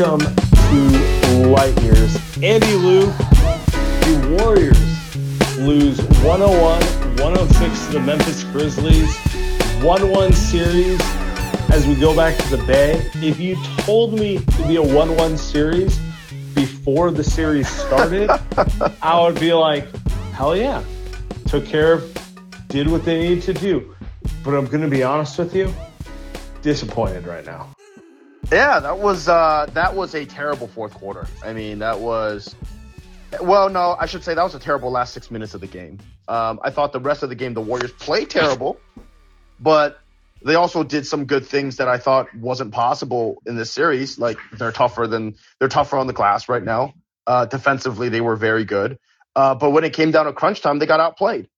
Welcome to Light Years. Andy Lou, the Warriors lose 101 106 to the Memphis Grizzlies. 1 1 series as we go back to the Bay. If you told me to be a 1 1 series before the series started, I would be like, hell yeah. Took care of, did what they needed to do. But I'm going to be honest with you, disappointed right now. Yeah, that was uh, that was a terrible fourth quarter. I mean, that was well, no, I should say that was a terrible last six minutes of the game. Um, I thought the rest of the game the Warriors played terrible, but they also did some good things that I thought wasn't possible in this series. Like they're tougher than they're tougher on the glass right now. Uh, defensively, they were very good. Uh, but when it came down to crunch time, they got outplayed.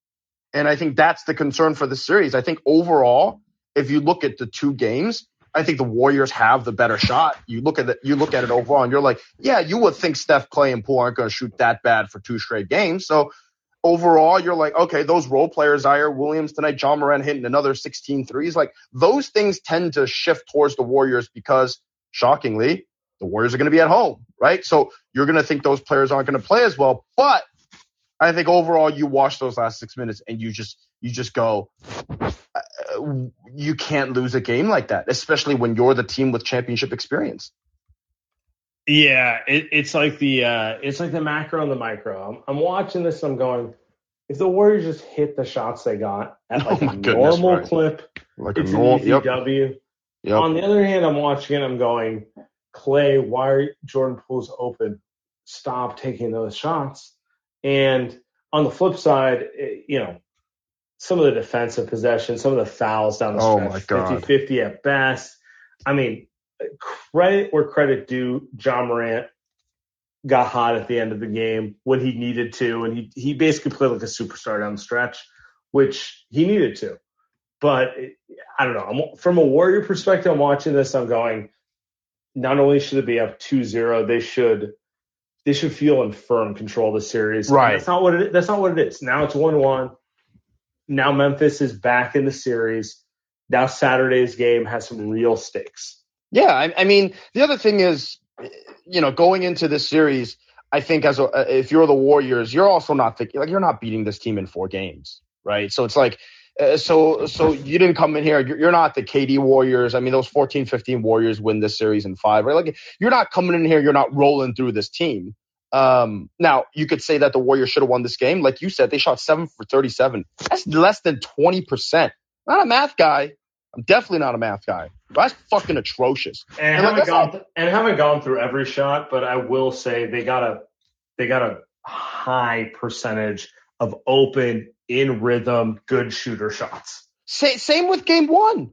And I think that's the concern for the series. I think overall, if you look at the two games, I think the Warriors have the better shot. You look at it, you look at it overall, and you're like, yeah, you would think Steph, Klay, and Poole aren't going to shoot that bad for two straight games. So overall, you're like, okay, those role players, Ziaire Williams tonight, Ja Morant hitting another 16 threes. Like those things tend to shift towards the Warriors because shockingly, the Warriors are going to be at home, right? So you're going to think those players aren't going to play as well. But I think overall, you watch those last six minutes and you just, you just go, you can't lose a game like that, especially when you're the team with championship experience. Yeah, it, it's like the uh, it's like the macro and the micro. I'm, I'm watching this. And I'm going, if the Warriors just hit the shots they got at like oh a normal right. clip, like it's a normal, yep. W. Yep. On the other hand, I'm watching it. I'm going, Klay, why are Jordan Poole's open? Stop taking those shots. And on the flip side, it, you know, some of the defensive possession, some of the fouls down the oh stretch, 50 50 at best. I mean, credit where credit due, Ja Morant got hot at the end of the game when he needed to, and he he basically played like a superstar down the stretch, which he needed to. But I don't know. I'm, from a Warrior perspective, I'm watching this. I'm going. Not only should it be up 2-0, they should they should feel in firm control of the series. Right. And that's not what it. That's not what it is. Now it's one-one. Now Memphis is back in the series. Now Saturday's game has some real stakes. Yeah, I, I mean, the other thing is, you know, going into this series, I think as a, if you're the Warriors, you're also not thinking like you're not beating this team in four games, right? So it's like, uh, so so you didn't come in here. You're, you're not the KD Warriors. I mean, those 14, 15 Warriors win this series in five, right? Like you're not coming in here. You're not rolling through this team. Um, now you could say that the Warriors should have won this game, like you said. They shot seven for 37. That's less than 20 percent. Not a math guy. I'm definitely not a math guy. That's fucking atrocious. And, and, haven't gone th- and haven't gone through every shot, but I will say they got a they got a high percentage of open, in rhythm, good shooter shots. Say, same with game one.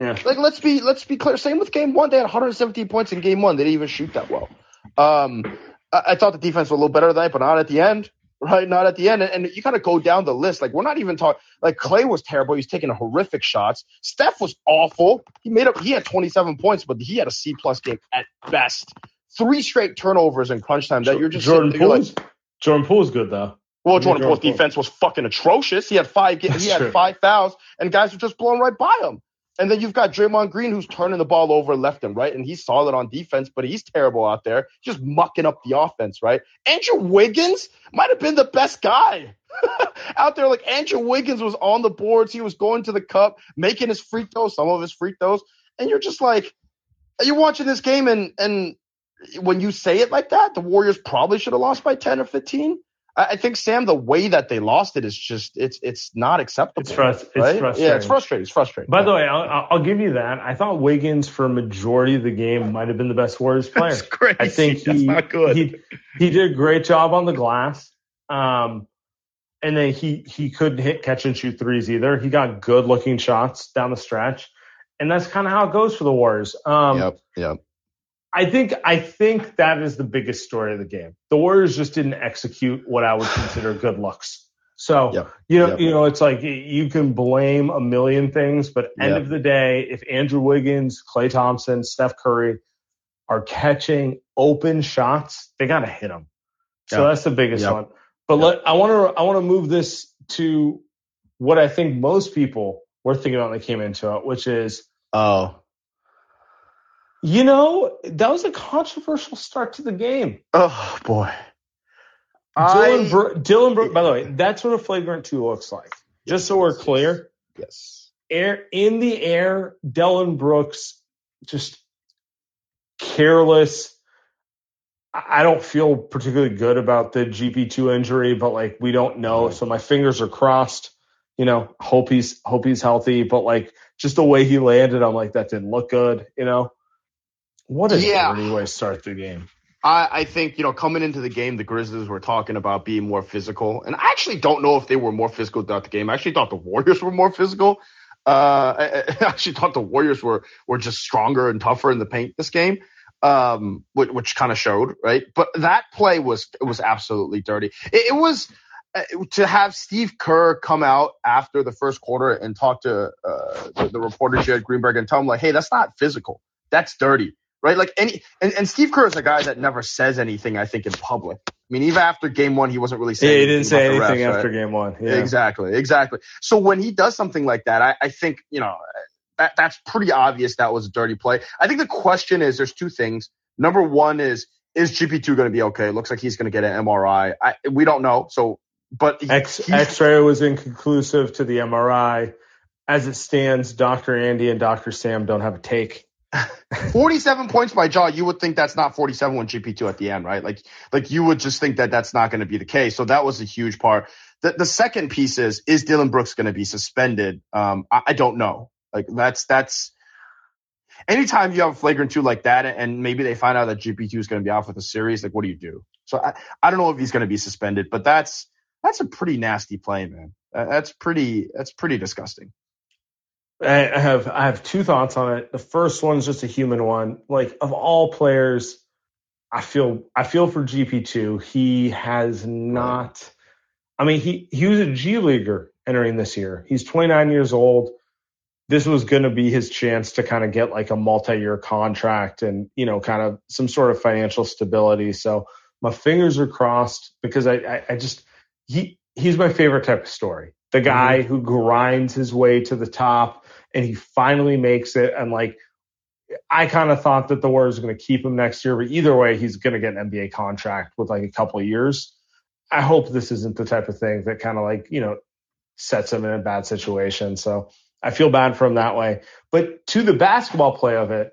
Yeah. Like let's be let's be clear. Same with game one. They had 117 points in game one. They didn't even shoot that well. Um, I, I thought the defense was a little better than that, but not at the end right? Not at the end. And, and you kind of go down the list. Like we're not even talking. Like Klay was terrible. He was taking horrific shots. Steph was awful. He made up. He had 27 points, but he had a C plus game at best. Three straight turnovers in crunch time. That you're just Jordan Poole's. Like, Jordan Poole's good though. Well, Jordan, Poole's defense was fucking atrocious. He had five. He had true. five fouls, and guys were just blown right by him. And then you've got Draymond Green who's turning the ball over left and right, and he's solid on defense, but he's terrible out there, just mucking up the offense, right? Andrew Wiggins might have been the best guy out there. Like Andrew Wiggins was on the boards, he was going to the cup, making his free throws, some of his free throws, and you're just like, you're watching this game, and and when you say it like that, the Warriors probably should have lost by ten or fifteen. I think Sam, the way that they lost it is just it's it's not acceptable. It's, frust- it's right? frustrating. Yeah, it's frustrating. It's frustrating. By the way, I'll, I'll, give you that. I thought Wiggins for a majority of the game might have been the best Warriors player. That's crazy. I think he, not good. He, he did a great job on the glass. Um, and then he he couldn't hit catch and shoot threes either. He got good looking shots down the stretch, and that's kind of how it goes for the Warriors. Um, yep. Yep. I think I think that is the biggest story of the game. The Warriors just didn't execute what I would consider good looks. So yep. you know, yep. you know, it's like you can blame a million things, but end yep. of the day, if Andrew Wiggins, Klay Thompson, Steph Curry are catching open shots, they got to hit them. So that's the biggest one. But let, I want to I want to move this to what I think most people were thinking about when they came into it, which is oh you know, that was a controversial start to the game. Oh boy. Dillon, I... Dillon Brooks, by the way, that's what a flagrant two looks like. Just so we're clear. Yes. Air in the air, Dillon Brooks just careless. I don't feel particularly good about the GP2 injury, but like we don't know. So my fingers are crossed. You know, hope he's hope he's healthy. But like just the way he landed, I'm like, that didn't look good, you know? What a yeah. dirty way to start the game. I, I think, you know, coming into the game, the Grizzlies were talking about being more physical. And I actually don't know if they were more physical throughout the game. I actually thought the Warriors were more physical. Uh, I, I actually thought the Warriors were, were just stronger and tougher in the paint this game, um, which, which kind of showed, right? But that play was, was absolutely dirty. It, it was, uh, to have Steve Kerr come out after the first quarter and talk to uh, the, the reporter Jared Greenberg and tell him like, "Hey, that's not physical. That's dirty." Right? Like any and, and Steve Kerr is a guy that never says anything. I think in public. I mean, even after game one, he wasn't really saying. Yeah, he didn't say anything refs, after right? game one. Yeah. Exactly, exactly. So when he does something like that, I, I think you know that that's pretty obvious. That was a dirty play. I think the question is, there's two things. Number one is is GP2 going to be okay? It looks like he's going to get an MRI. I, we don't know. So, but he, X, X-ray was inconclusive to the MRI. As it stands, Dr. Andy and Dr. Sam don't have a take. 47 points by Ja, you would think that's not 47 when GP2 at the end, right? Like, like you would just think that that's not going to be the case. So that was a huge part. The, the second piece is, is Dillon Brooks going to be suspended? Um, I, I, don't know. Like that's, that's, anytime you have a flagrant two like that and maybe they find out that GP2 is going to be off with a series, like what do you do? So I, I don't know if he's going to be suspended, but that's, that's a pretty nasty play, man. That's pretty, that's pretty disgusting. I have I have two thoughts on it. The first one's just a human one. Like of all players, I feel I feel for GP two. He has not. I mean, he he was a G leaguer entering this year. He's 29 years old. This was going to be his chance to kind of get like a multi-year contract and you know kind of some sort of financial stability. So my fingers are crossed because I I, I just he he's my favorite type of story. The guy mm-hmm. who grinds his way to the top and he finally makes it. And like, I kind of thought that the Warriors were going to keep him next year, but either way, he's going to get an NBA contract with like a couple of years. I hope this isn't the type of thing that kind of like, you know, sets him in a bad situation. So I feel bad for him that way. But to the basketball play of it,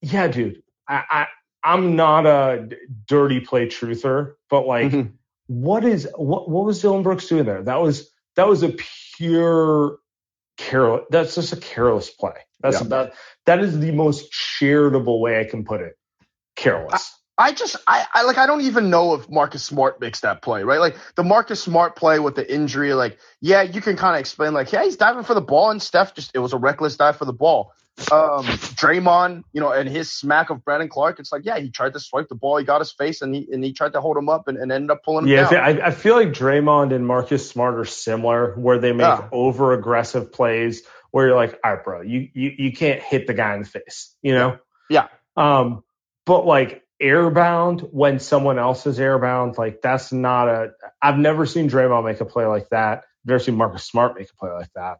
yeah, dude, I, I I'm not a dirty play truther, but like, mm-hmm. what is what what was Dillon Brooks doing there? That was that was a pure careless. That's just a careless play. That's yeah. about that is the most charitable way I can put it. Careless. I, I just I, I like I don't even know if Marcus Smart makes that play, right? Like the Marcus Smart play with the injury, like, yeah, you can kind of explain like, yeah, he's diving for the ball and Steph just it was a reckless dive for the ball um, Draymond, you know, and his smack of Brandon Clarke, it's like, yeah, he tried to swipe the ball, he got his face, and he and he tried to hold him up and, and ended up pulling him yeah, down. I, I feel like Draymond and Marcus Smart are similar, where they make yeah. over aggressive plays, where you're like, all right, bro, you, you you can't hit the guy in the face, you know? Yeah. Um, but like airbound when someone else is airbound, like that's not a. I've never seen Draymond make a play like that. I've never seen Marcus Smart make a play like that.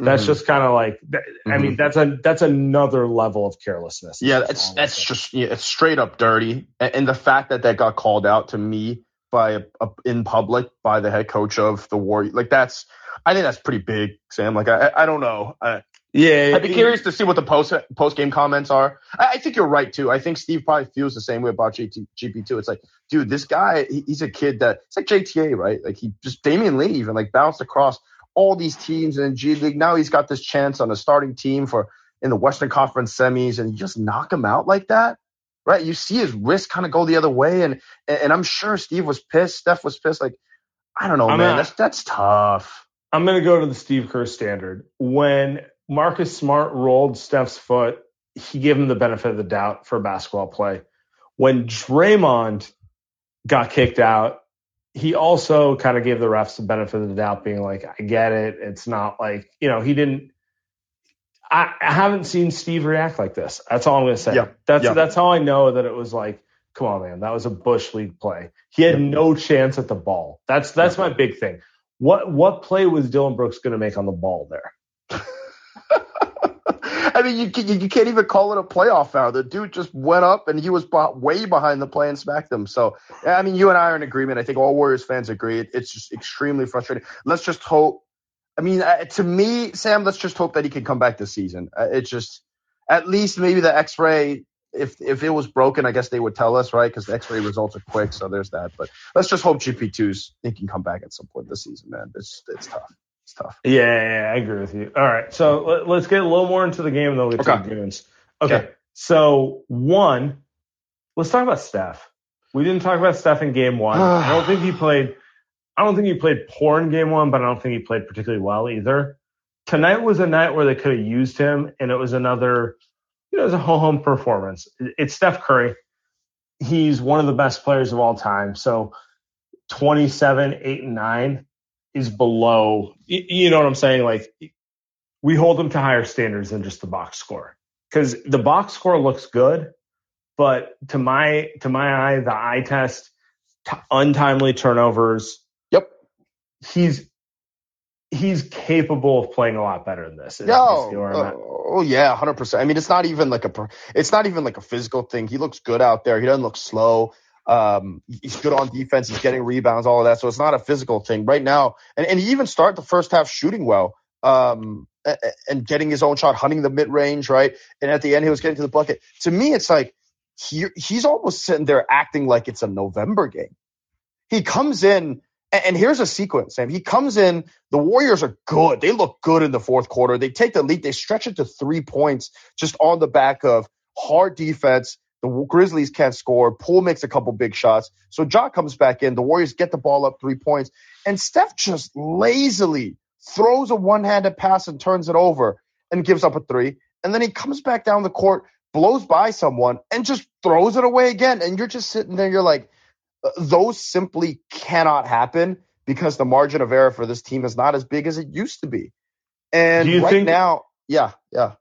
That's mm-hmm. just kind of like, I mm-hmm. mean, that's a that's another level of carelessness. Yeah, that's that's just yeah, it's straight up dirty. And, and, the fact that that got called out to me by a, a, in public by the head coach of the Warriors, like that's, I think that's pretty big, Sam. Like I I don't know. I, yeah, I'd be curious to see what the post post game comments are. I, I, think you're right too. I think Steve probably feels the same way about GT, GP two. It's like, dude, this guy, he, he's a kid that it's like JTA, right? Like he just Damion Lee even like bounced across all these teams in the G League. Now he's got this chance on a starting team for in the Western Conference semis, and you just knock him out like that, right? You see his wrist kind of go the other way, and and I'm sure Steve was pissed. Steph was pissed. Like, I don't know, I'm man. that's that's tough. I'm gonna go to the Steve Kerr standard when Marcus Smart rolled Steph's foot, he gave him the benefit of the doubt for a basketball play. When Draymond got kicked out, he also kind of gave the refs the benefit of the doubt, being like, I get it. It's not like, you know, he didn't. I, I haven't seen Steve react like this. That's all I'm going to say. Yeah. That's yeah. that's how I know that it was like, come on, man, that was a bush league play. He had yeah. no chance at the ball. That's that's my big thing. What what play was Dillon Brooks going to make on the ball there? I mean, you, you, you can't even call it a playoff foul. The dude just went up and he was way behind the play and smacked them. So, I mean, you and I are in agreement. I think all Warriors fans agree. It's just extremely frustrating. Let's just hope. I mean, uh, to me, Sam, let's just hope that he can come back this season. Uh, it's just at least maybe the X-ray. If if it was broken, I guess they would tell us, right? Because the X-ray results are quick, so there's that. But let's just hope GP2's he can come back at some point this season, man. It's it's tough. Tough. Yeah, yeah, I agree with you. All right, so let, us get a little more into the game, and then we'll get okay. to the goons. Okay. okay, so one, let's talk about Steph. We didn't talk about Steph in game one. I don't think he played. I don't think he played poor in game one, but I don't think he played particularly well either. Tonight was a night where they could have used him, and it was another, you know, it was a home performance. It's Steph Curry. He's one of the best players of all time. So 27, 8, and 9 is below. You know what I'm saying? Like we hold them to higher standards than just the box score because the box score looks good, but to my to my eye, the eye test, t- untimely turnovers. Yep, he's he's capable of playing a lot better than this. No, uh, oh yeah, hundred percent. I mean, it's not even like a it's not even like a physical thing. He looks good out there. He doesn't look slow. Um, he's good on defense. He's getting rebounds, all of that. So it's not a physical thing right now. And, and he even started the first half shooting well. Um, and getting his own shot, hunting the mid range, right? And at the end, he was getting to the bucket. To me, it's like he, he's almost sitting there acting like it's a November game. He comes in, and, here's a sequence, Sam. He comes in, the Warriors are good. They look good in the fourth quarter. They take the lead, they stretch it to three points just on the back of hard defense, the Grizzlies can't score. Poole makes a couple big shots. So Ja comes back in. The Warriors get the ball up three points. And Steph just lazily throws a one handed pass and turns it over and gives up a three. And then he comes back down the court, blows by someone, and just throws it away again. And you're just sitting there, you're like, uh, those simply cannot happen because the margin of error for this team is not as big as it used to be. And right think, now, yeah, yeah.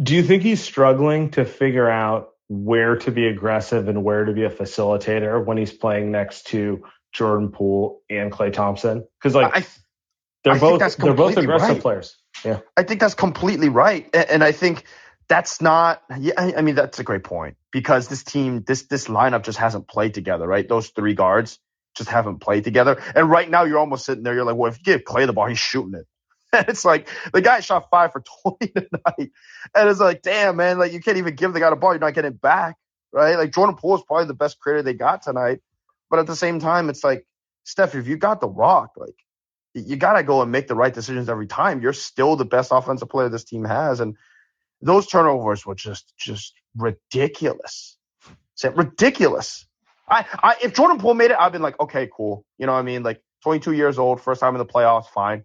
Do you think he's struggling to figure out where to be aggressive and where to be a facilitator when he's playing next to Jordan Poole and Klay Thompson? Because like I, they're I both they're both aggressive right. players. Yeah, I think that's completely right, and, and I think that's not. Yeah, I mean that's a great point because this team, this this lineup just hasn't played together, right? Those three guards just haven't played together, and right now you're almost sitting there. You're like, well, if you give Klay the ball, he's shooting it. it's like the guy shot five for 20 tonight. And it's like, damn, man, like you can't even give the guy the ball. You're not getting it back, right? Like Jordan Poole is probably the best creator they got tonight. But at the same time, it's like, Steph, if you got the rock, like you got to go and make the right decisions every time. You're still the best offensive player this team has. And those turnovers were just, just ridiculous. Said ridiculous. I, I, if Jordan Poole made it, I've been like, okay, cool. You know what I mean? Like 22 years old, first time in the playoffs, fine.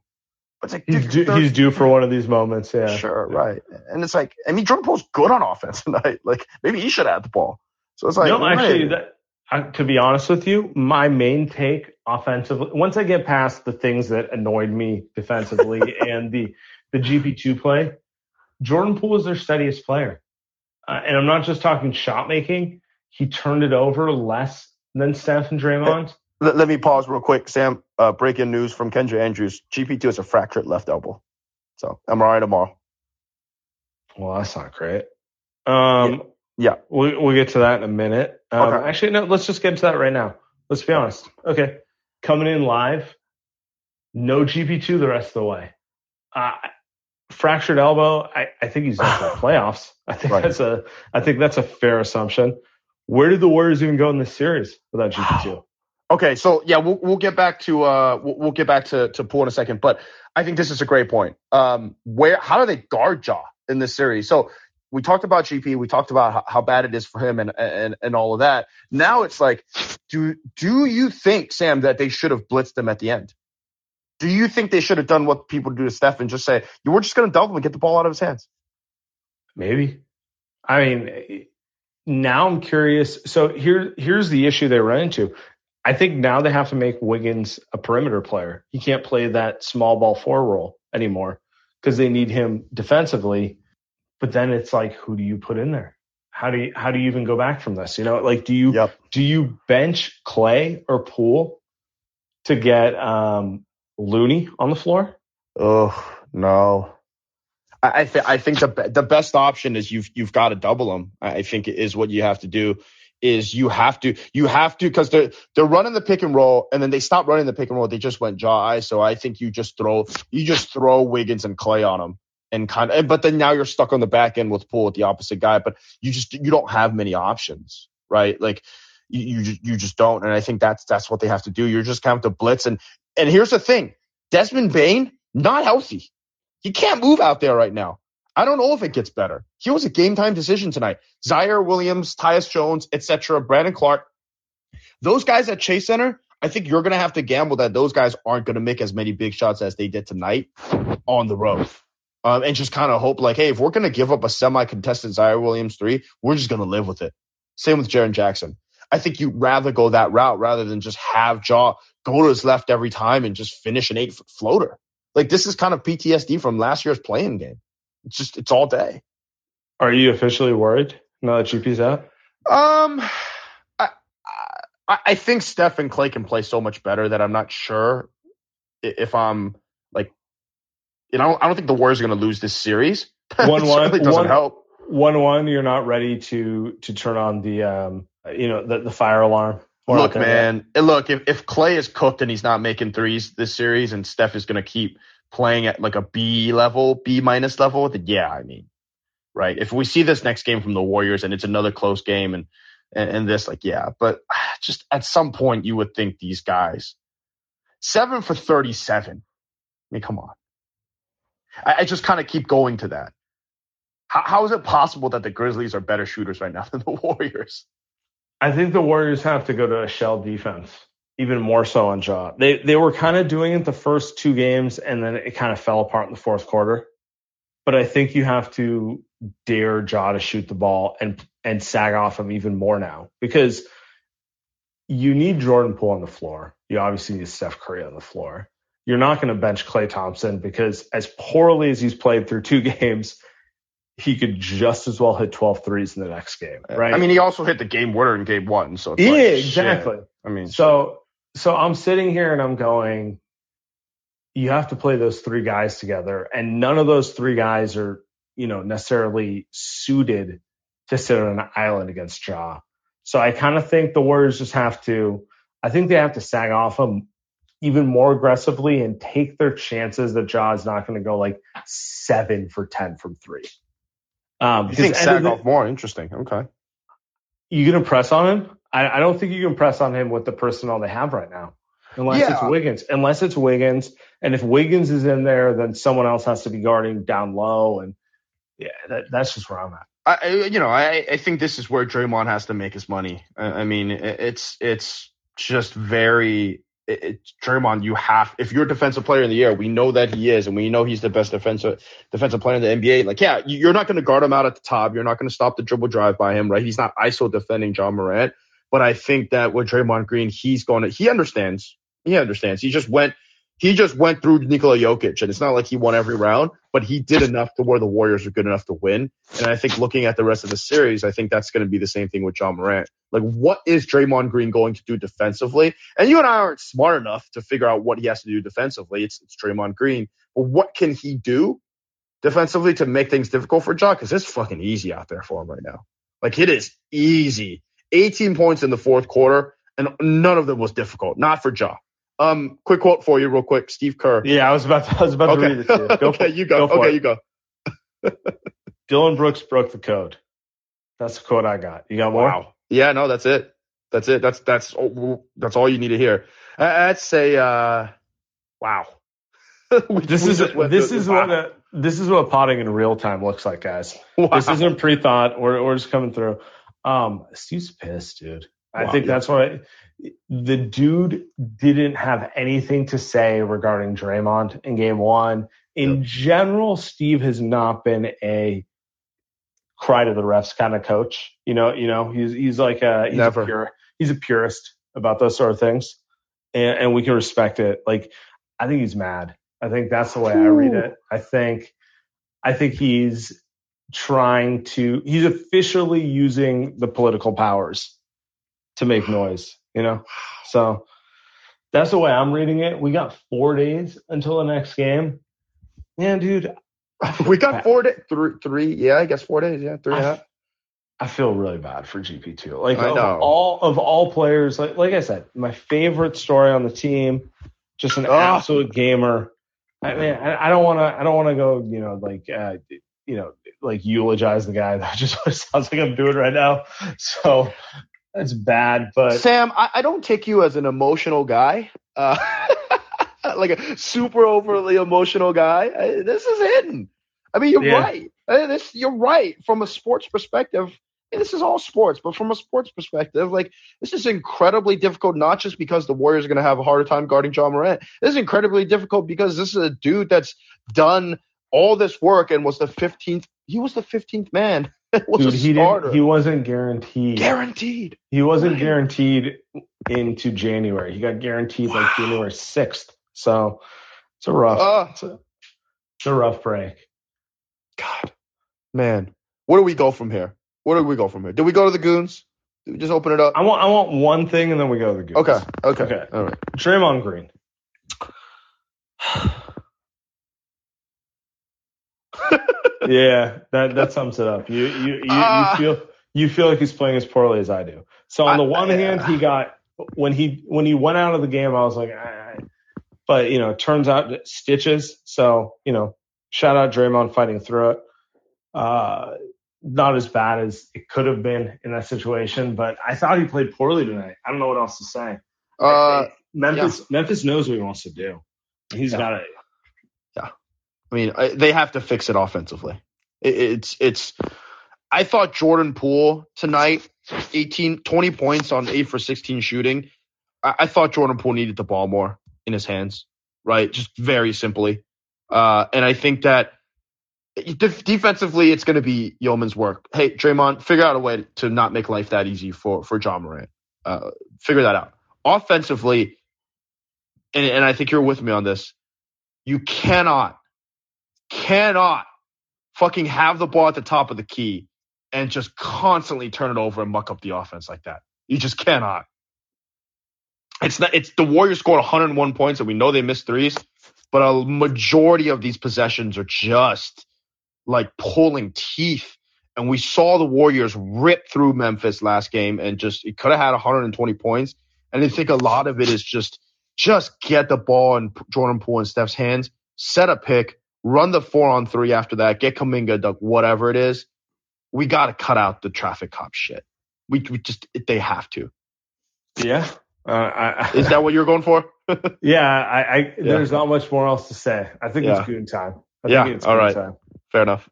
It's like he's, due, he's due for one of these moments. Yeah, sure, right. And it's like, I mean, Jordan Poole's good on offense tonight. Like maybe he should have the ball. So it's like, no, actually, that, uh, to be honest with you, my main take offensively, once I get past the things that annoyed me defensively and the the GP two play, Jordan Poole is their steadiest player, uh, and I'm not just talking shot making. He turned it over less than Steph and Draymond. Let, let me pause real quick, Sam. Uh, breaking news from Kendra Andrews: GP2 has a fractured left elbow. So am I right tomorrow. Well, that's not great. Um, yeah. yeah. We'll, we'll get to that in a minute. Um, okay. Actually, no, let's just get into that right now. Let's be honest. Okay. Coming in live, no GP2 the rest of the way. Uh, fractured elbow, I, I think he's done for the playoffs. I think right. that's a I think that's a fair assumption. Where did the Warriors even go in this series without GP2? Okay, so yeah, we'll we'll get back to uh we'll, we'll get back to to Poole in a second, but I think this is a great point. Um, where how do they guard Ja in this series? So we talked about GP, we talked about how, how bad it is for him and and and all of that. Now it's like, do do you think Sam that they should have blitzed him at the end? Do you think they should have done what people do to Steph and just say, "You were just going to double him and get the ball out of his hands"? Maybe. I mean, now I'm curious. So here, here's the issue they run into. I think now they have to make Wiggins a perimeter player. He can't play that small ball four role anymore because they need him defensively. But then it's like, who do you put in there? How do you how do you even go back from this? You know, like do you yep. do you bench Klay or Poole to get um, Looney on the floor? Oh no. I, I think I think the the best option is you've you've got to double them. I think is what you have to do is you have to you have to because they're they're running the pick and roll and then they stop running the pick and roll. They just went Ja eye. So I think you just throw you just throw Wiggins and Klay on them and kind of but then now you're stuck on the back end with Poole with the opposite guy. But you just you don't have many options, right? Like you you, you just don't. And I think that's that's what they have to do. You're just kind of to blitz and and here's the thing, Desmond Bane not healthy. He can't move out there right now. I don't know if it gets better. He was a game time decision tonight. Ziaire Williams, Tyus Jones, etc., Brandon Clarke. Those guys at Chase Center, I think you're going to have to gamble that those guys aren't going to make as many big shots as they did tonight on the road. Um, and just kind of hope, like, hey, if we're going to give up a semi contested Ziaire Williams three, we're just going to live with it. Same with Jaren Jackson. I think you'd rather go that route rather than just have Ja go to his left every time and just finish an eight foot floater. Like, this is kind of PTSD from last year's play-in game. It's just it's all day. Are you officially worried now that GP's out? Um, I, I, I think Steph and Clay can play so much better that I'm not sure if I'm like, you know, I don't think the Warriors are going to lose this series. One one doesn't one, help. One one, you're not ready to to turn on the um, you know, the, the fire alarm. Look, man, look if if Klay is cooked and he's not making threes this series, and Steph is going to keep playing at like a B level, B minus level, then yeah, I mean, right. If we see this next game from the Warriors and it's another close game and, and, and this, like, yeah, but just at some point you would think these guys seven for 37. I mean, come on. I, I just kind of keep going to that. How, how is it possible that the Grizzlies are better shooters right now than the Warriors? I think the Warriors have to go to a shell defense even more so on Ja. They they were kind of doing it the first two games, and then it kind of fell apart in the fourth quarter. But I think you have to dare Ja to shoot the ball and and sag off him even more now because you need Jordan Poole on the floor. You obviously need Steph Curry on the floor. You're not going to bench Klay Thompson because as poorly as he's played through two games, he could just as well hit 12 threes in the next game, right? I mean, he also hit the game winner in game one, so yeah, like, exactly. Shit. I mean, so so I'm sitting here and I'm going, you have to play those three guys together, and none of those three guys are, you know, necessarily suited to sit on an island against Ja. So I kind of think the Warriors just have to, I think they have to sag off him even more aggressively and take their chances that Ja is not going to go like seven for 10 from three. Um, you think sag off more? Interesting. Okay. You going to press on him? I, I, don't think you can press on him with the personnel they have right now, unless yeah. it's Wiggins. Unless it's Wiggins, and if Wiggins is in there, then someone else has to be guarding down low, and yeah, that, that's just where I'm at. I, you know, I, I think this is where Draymond has to make his money. I, I mean, it's it's just very it's Draymond, you have if you're a defensive player in the year, we know that he is, and we know he's the best defensive defensive player in the NBA. Like, yeah, you're not going to guard him out at the top. You're not going to stop the dribble drive by him, right? He's not ISO defending Ja Morant. But I think that with Draymond Green, he's going to, he understands. He understands. He just went, he just went through Nikola Jokic, and it's not like he won every round, but he did enough to where the Warriors are good enough to win. And I think looking at the rest of the series, I think that's going to be the same thing with Ja Morant. Like, what is Draymond Green going to do defensively? And you and I aren't smart enough to figure out what he has to do defensively. It's, it's Draymond Green. But what can he do defensively to make things difficult for John? Because it's fucking easy out there for him right now. Like it is easy. 18 points in the fourth quarter, and none of them was difficult. Not for Ja. Um, quick quote for you, real quick. Steve Kerr. Yeah, I was about to, I was about okay. to read it to you. Go okay, you go. go okay, it. you go. Dillon Brooks broke the code. That's the quote I got. You got more? Wow. Yeah, no, that's it. That's it. That's that's that's all you need to hear. I'd say, uh, wow. this is this is wow. what a, this is what potting in real time looks like, guys. Wow. This isn't pre-thought. We're we're just coming through. Um, Steve's pissed, dude. I wow, think yeah. that's why the dude didn't have anything to say regarding Draymond in game one. In yep. general, Steve has not been a cry to the refs kind of coach. You know, you know, he's he's like a he's Never. a pure he's a purist about those sort of things. And, and we can respect it. Like I think he's mad. I think that's the way Ooh. I read it. I think I think he's trying to he's officially using the political powers to make noise, you know? So that's the way I'm reading it. We got four days until the next game. Yeah, dude. we got four days, three, three, yeah, I guess four days, yeah, three half. I feel really bad for GP two. Like I know. all of all players, like like I said, my favorite story on the team, just an oh. absolute gamer. I mean, I, I don't want to, I don't want to go, you know, like, uh, you know, like eulogize the guy. That just sounds like I'm doing right now. So that's bad. But Sam, I, I don't take you as an emotional guy. Uh, like a super overly emotional guy. I, this is hidden. I mean, you're yeah. right. I, this, you're right from a sports perspective. this is all sports, but from a sports perspective, like this is incredibly difficult. Not just because the Warriors are going to have a harder time guarding Ja Morant. This is incredibly difficult because this is a dude that's done all this work and was the 15th. He was the 15th man. Dude, he didn't. He wasn't guaranteed. Guaranteed. He wasn't right. guaranteed into January. He got guaranteed wow. like January 6th. So it's a rough, uh, it's, a, it's a rough break. God, man, where do we go from here? Where do we go from here? Do we go to the goons? Do we just open it up? I want, I want one thing, and then we go to the goons. Okay, okay, okay. All right. Draymond Green. yeah, that that sums it up. You you you, uh, you, feel you feel like he's playing as poorly as I do. So on the one I, hand, he got when he when he went out of the game, I was like, I, but you know, it turns out stitches. So you know, shout out Draymond fighting through it. Uh, not as bad as it could have been in that situation, but I thought he played poorly tonight. I don't know what else to say. Uh, Memphis yeah. Memphis knows what he wants to do. He's yeah. got to. I mean, I, they have to fix it offensively. It, it's it's. I thought Jordan Poole tonight, 18, 20 points on eight for 16 shooting. I, I thought Jordan Poole needed the ball more in his hands, right? Just very simply. Uh, and I think that def- defensively, it's going to be Yeoman's work. Hey, Draymond, figure out a way to not make life that easy for for Ja Morant. Uh, figure that out. Offensively, and, and I think you're with me on this. You cannot, cannot fucking have the ball at the top of the key and just constantly turn it over and muck up the offense like that. You just cannot. It's not. It's the Warriors scored 101 points, and we know they missed threes, but a majority of these possessions are just like pulling teeth. And we saw the Warriors rip through Memphis last game, and just it could have had 120 points. And I think a lot of it is just just get the ball in Jordan Poole and Steph's hands, set a pick, run the four on three after that, get Kuminga dunk, whatever it is. We got to cut out the traffic cop shit. We, we just they have to. Yeah, uh, I, Is that what you're going for? yeah, I, I yeah. there's not much more else to say. I think yeah. it's good time. I yeah, it's all right. Time. Fair enough.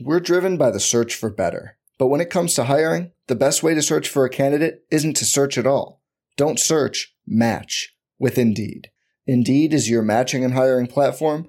We're driven by the search for better. But when it comes to hiring, the best way to search for a candidate isn't to search at all. Don't search, match with Indeed. Indeed is your matching and hiring platform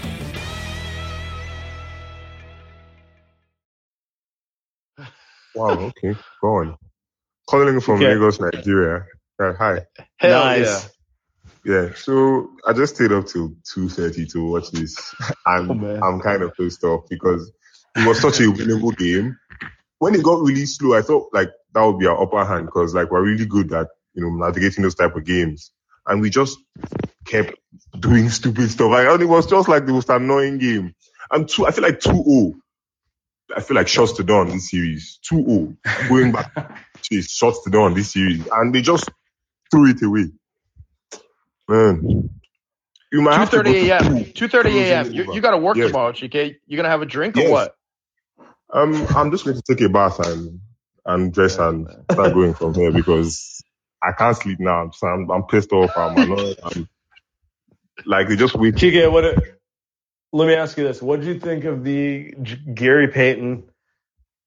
Wow, okay, go on. Calling from okay. Lagos, Nigeria. Uh, hi. Hell nice. Yeah. yeah. so I just stayed up till two thirty to watch this, and oh, I'm kind of pissed off because it was such a winnable game. When it got really slow, I thought like that would be our upper hand because like we're really good at you know navigating those type of games, and we just kept doing stupid stuff. Like, and it was just like the most annoying game. And two, I feel like two 0 I feel like shots to dawn this series. 2-0. Going back to shots to dawn this series. And they just threw it away. Man. You might 2.30 a.m. 2.30 a.m. You, you got to work yes. tomorrow, Chike. You going to have a drink yes. or what? Um, I'm just going to take a bath and, and dress yeah, and man. start going from here because I can't sleep now. So I'm, I'm pissed off. I'm annoyed. I'm, like, they just wait. Chike, what, let me ask you this: What did you think of the Gary Payton,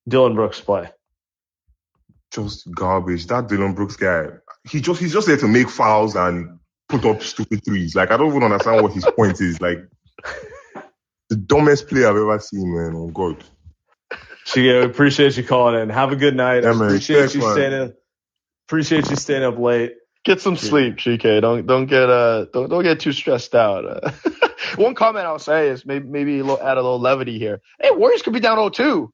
Dillon Brooks play? Just garbage. That Dillon Brooks guy, he just he's just there to make fouls and put up stupid threes. Like I don't even understand what his point is. Like the dumbest player I've ever seen, man. Oh God. Chike, appreciate you calling in. Have a good night. Yeah, appreciate Thanks, you man. staying in. Appreciate you staying up late. Get some sleep, GK. Don't don't get uh don't don't get too stressed out. Uh, one comment I'll say is maybe maybe a little, add a little levity here. Hey, Warriors could be down 0-2.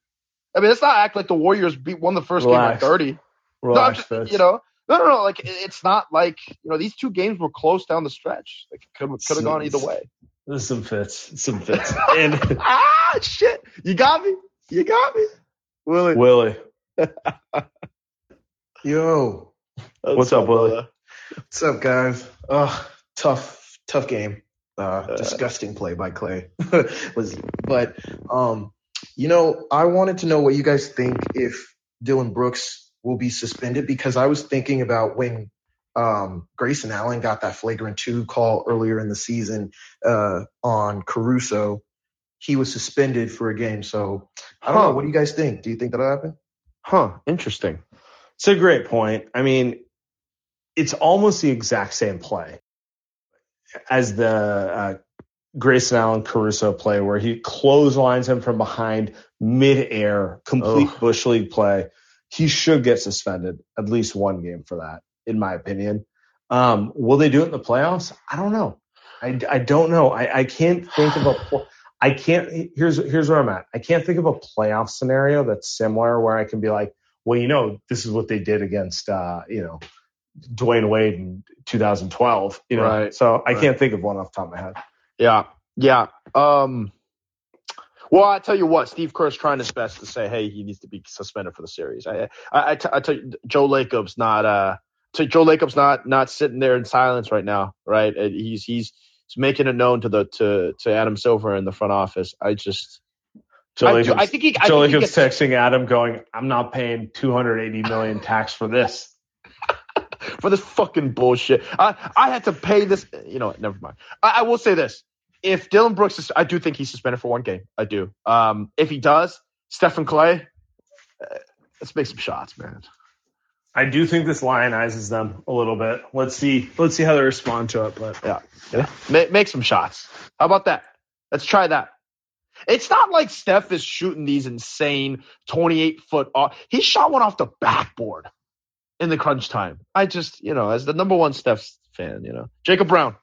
I mean, let's not act like the Warriors beat won the first Relax. game by 30. Relax, no, just, you know, no, no, no. Like it's not like you know these two games were close down the stretch. Like could could have gone either way. There's some fits, some fits. And ah, shit, you got me, you got me, Willie. Willie. Yo, what's, up, Willie? What's up, guys? Oh, tough, tough game. Uh, uh, disgusting play by Klay was, but um, you know, I wanted to know what you guys think if Dillon Brooks will be suspended because I was thinking about when um, Grayson Allen got that flagrant two call earlier in the season uh, on Caruso. He was suspended for a game. So I don't huh. know. What do you guys think? Do you think that'll happen? Huh. Interesting. It's a great point. I mean, it's almost the exact same play as the uh, Grayson Allen Caruso play where he clotheslines him from behind mid-air, complete bush league play. He should get suspended at least one game for that, in my opinion. Um, will they do it in the playoffs? I don't know. I, I don't know. I, I can't think of a. I can't. Here's here's where I'm at. I can't think of a playoff scenario that's similar where I can be like, well, you know, this is what they did against, uh, you know, Dwyane Wade in 2012. You know, right. so I right. can't think of one off the top of my head. Yeah, yeah. Um, well, I tell you what, Steve Kerr's trying his best to say, hey, he needs to be suspended for the series. I, I, I, t- I tell you, Joe Lacob's not, uh, so Joe Lacob's not not sitting there in silence right now, right? He's he's he's making it known to the to to Adam Silver in the front office. I just. Joe I, Lacob's, I think he. I Joe Lacob's texting Adam, going, "I'm not paying 280 million tax for this." For this fucking bullshit. I I had to pay this. You know, never mind. I, I will say this: if Dillon Brooks is, I do think he's suspended for one game. I do. Um, if he does, Stephen Klay, uh, let's make some shots, man. I do think this lionizes them a little bit. Let's see. Let's see how they respond to it. But yeah, yeah. Make, make some shots. How about that? Let's try that. It's not like Steph is shooting these insane 28 foot off. He shot one off the backboard in the crunch time. I just, you know, as the number one Steph fan, you know, Jacob Brown.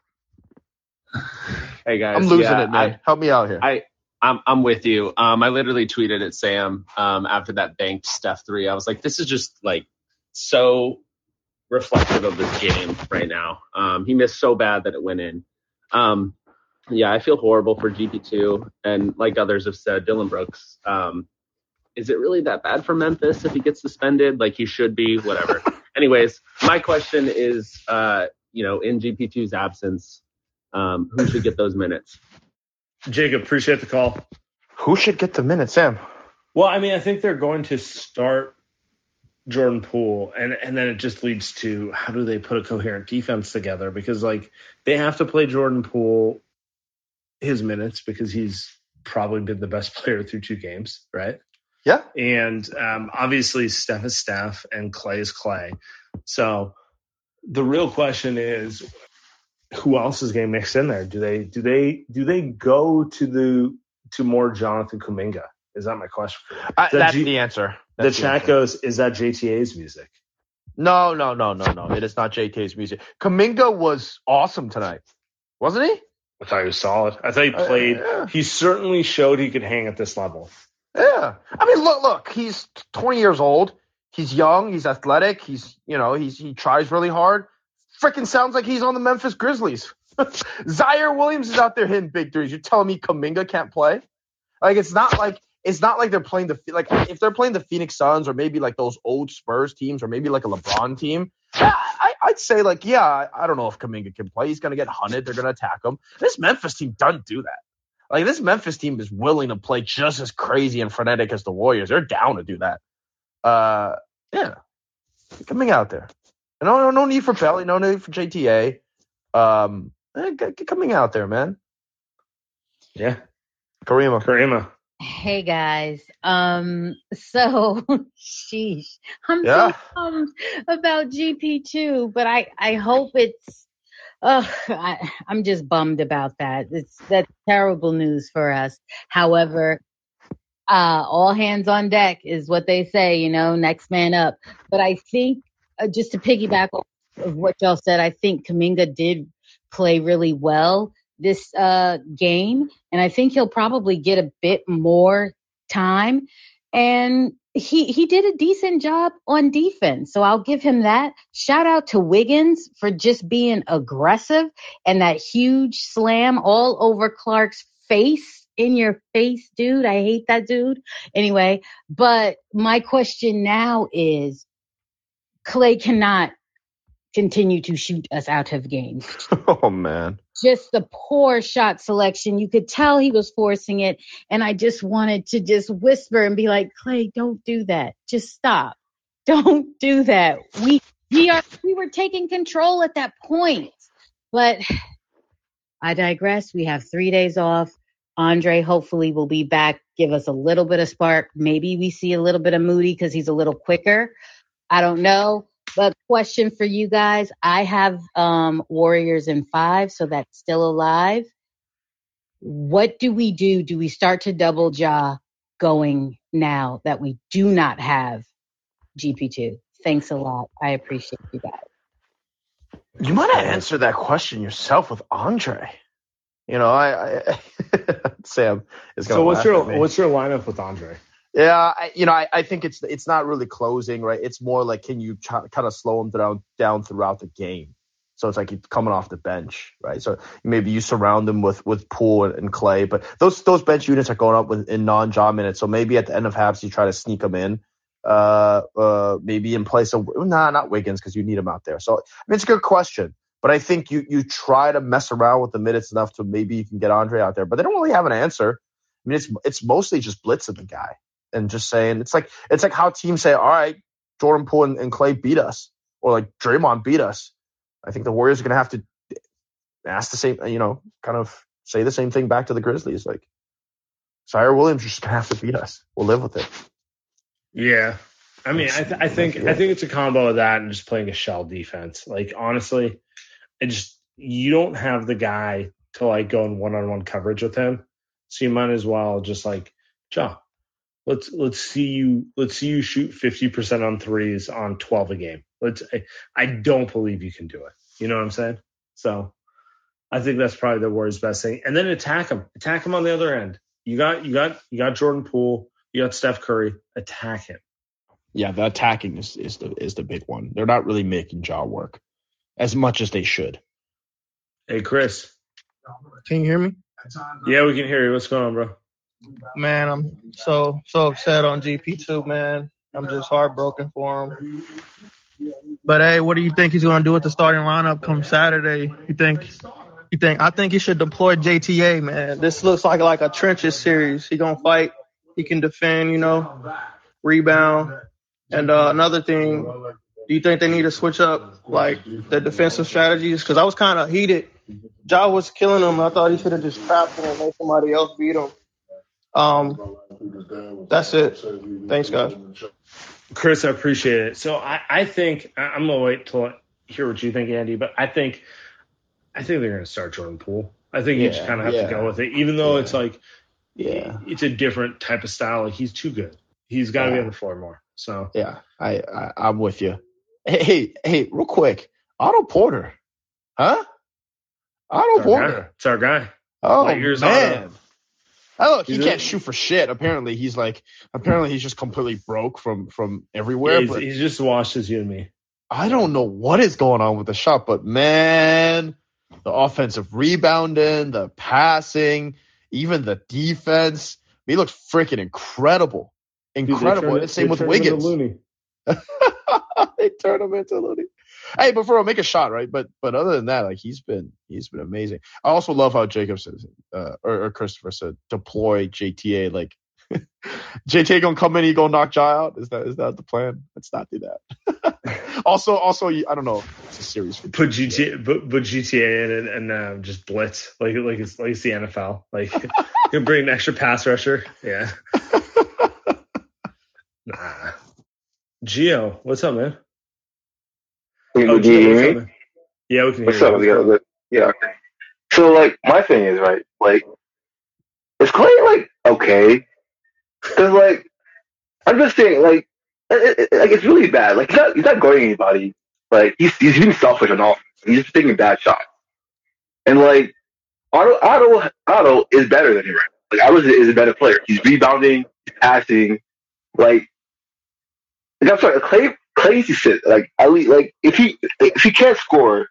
Hey guys, I'm losing yeah, it, man. I, Help me out here. I I'm I'm with you. Um, I literally tweeted at Sam um, after that banked Steph three. I was like, this is just like so reflective of this game right now. Um, he missed so bad that it went in. Um, yeah, I feel horrible for GP2, and like others have said, Dillon Brooks. Um, is it really that bad for Memphis if he gets suspended? Like he should be, whatever. Anyways, my question is, uh, you know, in GP2's absence, um, who should get those minutes? Jacob, appreciate the call. Who should get the minutes, Sam? Well, I mean, I think they're going to start Jordan Poole, and and then it just leads to how do they put a coherent defense together? Because like they have to play Jordan Poole his minutes because he's probably been the best player through two games, right? Yeah. And um, obviously, Steph is Steph, and Klay is Klay. So the real question is, who else is getting mixed in there? Do they do they do they go to the to more Jonathan Kuminga? Is that my question? Uh, that's G- the answer. That's the, the chat answer. goes, is that JTA's music? No, no, no, no, no. It is not JTA's music. Kuminga was awesome tonight, wasn't he? I thought he was solid. I thought he uh, played. Uh, yeah. He certainly showed he could hang at this level. Yeah, I mean, look, look. He's 20 years old. He's young. He's athletic. He's, you know, he's he tries really hard freaking sounds like he's on the Memphis Grizzlies. Ziaire Williams is out there hitting big threes. You're telling me Kuminga can't play? Like it's not like it's not like they're playing the like if they're playing the Phoenix Suns or maybe like those old Spurs teams or maybe like a LeBron team. I, I'd say like yeah, I don't know if Kuminga can play. He's gonna get hunted. They're gonna attack him. This Memphis team doesn't do that. Like this Memphis team is willing to play just as crazy and frenetic as the Warriors. They're down to do that. Uh, yeah, coming out there. No, no, no need for Pelly, no need for JTA. Um, eh, coming out there, man. Yeah, Karima. Karima. Hey guys. Um, so sheesh. I'm yeah. so bummed about GP2, but I I hope it's uh I, I'm just bummed about that. It's that's terrible news for us. However, uh all hands on deck is what they say, you know, next man up. But I think uh, just to piggyback off of what y'all said, I think Kuminga did play really well this uh, game, and I think he'll probably get a bit more time. And he he did a decent job on defense, so I'll give him that. Shout out to Wiggins for just being aggressive and that huge slam all over Clarke's face in your face, dude. I hate that dude. Anyway, but my question now is Klay cannot continue to shoot us out of games. Oh man. Just the poor shot selection. You could tell he was forcing it. And I just wanted to just whisper and be like, Klay, don't do that. Just stop. Don't do that. We we are we were taking control at that point. But I digress. We have three days off. Andre hopefully will be back, give us a little bit of spark. Maybe we see a little bit of Moody because he's a little quicker. I don't know. But question for you guys. I have um, Warriors in five, so that's still alive. What do we do? Do we start to double Ja going now that we do not have GP2? Thanks a lot. I appreciate you guys. You might have answered that question yourself with Andre. You know, I, I Sam is going. So what's your what's your lineup with Andre? Yeah, I, you know, I, I think it's it's not really closing, right? It's more like can you try, kind of slow him down down throughout the game. So it's like he's coming off the bench, right? So maybe you surround him with with Poole and, and Klay, but those those bench units are going up with, in non-job minutes. So maybe at the end of halves you try to sneak them in, uh, uh, maybe in place of nah, not Wiggins because you need him out there. So I mean, it's a good question, but I think you you try to mess around with the minutes enough to maybe you can get Andre out there, but they don't really have an answer. I mean, it's it's mostly just blitzing the guy and just saying it's like it's like how teams say, all right, Jordan Poole and, and Klay beat us, or like Draymond beat us. I think the Warriors are gonna have to ask the same, uh, you know, kind of say the same thing back to the Grizzlies. Like, Ziaire Williams just gonna have to beat us. We'll live with it. Yeah, I mean, I, th- I think I think it's a combo of that and just playing a shell defense. Like honestly, it just you don't have the guy to like go in one on one coverage with him, so you might as well just like, Joe, let's let's see you let's see you shoot 50% on threes on 12 a game. Let's I, I don't believe you can do it. You know what I'm saying? So I think that's probably the Warriors' best thing. And then attack them. Attack them on the other end. You got you got you got Jordan Poole. You got Steph Curry. Attack him. Yeah, the attacking is, is the is the big one. They're not really making Ja work as much as they should. Hey, Chris. Can you hear me? Yeah, we can hear you. What's going on, bro? Man, I'm so so upset on GP2, man. I'm just heartbroken for him. But hey, what do you think he's to do with the starting lineup come Saturday? You think? You think? I think he should deploy JTA, man. This looks like like a trenches series. He gonna fight. He can defend. You know, rebound. And uh, another thing, do you think they need to switch up like the defensive strategies? Because I was kind of heated. Ja was killing him. I thought he should have just trapped him and made somebody else beat him. Um, that's it. Thanks, guys. Chris, I appreciate it. So I, I think I'm gonna wait till I hear what you think, Andy. But I think I think they're gonna start Jordan Poole. I think yeah, you just kind of have yeah. to go with it, even though yeah. it's like yeah, it's a different type of style. Like he's too good. He's got to be on the floor more. So yeah, I, I I'm with you. Hey, hey, hey, real quick, Otto Porter, huh? Otto it's Porter, guy. it's our guy. Oh man. Oh, look, he he's can't shoot for shit. Apparently, he's like, apparently he's just completely broke from from everywhere. He's, he's just washed as you and me. I don't know what is going on with the shot, but man, the offensive rebounding, the passing, even the defense, he looks freaking incredible, incredible. Dude, the same with Wiggins. they turn him into Looney. Hey, but for real, make a shot, right? But but other than that, like he's been he's been amazing. I also love how Jacob says uh, or, or Christopher said deploy JTA. Like JTA gonna come in, he gonna knock Ja out. Is that is that the plan? Let's not do that. also, also, I don't know. It's a series. For put JTA, put, put JTA in and, and uh, just blitz like like it's like it's the NFL. Like you bring an extra pass rusher. Yeah. nah. Geo, what's up, man? Oh, do you hear me? Yeah, we can What's up? you. Yeah, okay. So, like, my thing is, right, like, is Klay, like, okay? Because, like, I'm just saying, like, it, it, like, it's really bad. Like, he's not, he's not guarding anybody. Like, he's, he's being selfish on offense. He's just taking bad shots. And, like, Otto, Otto, Otto is better than him right Like, Otto is a better player. He's rebounding, he's passing. Like, like I'm sorry, Klay Klay needs to sit. Like I like if he if he can't score,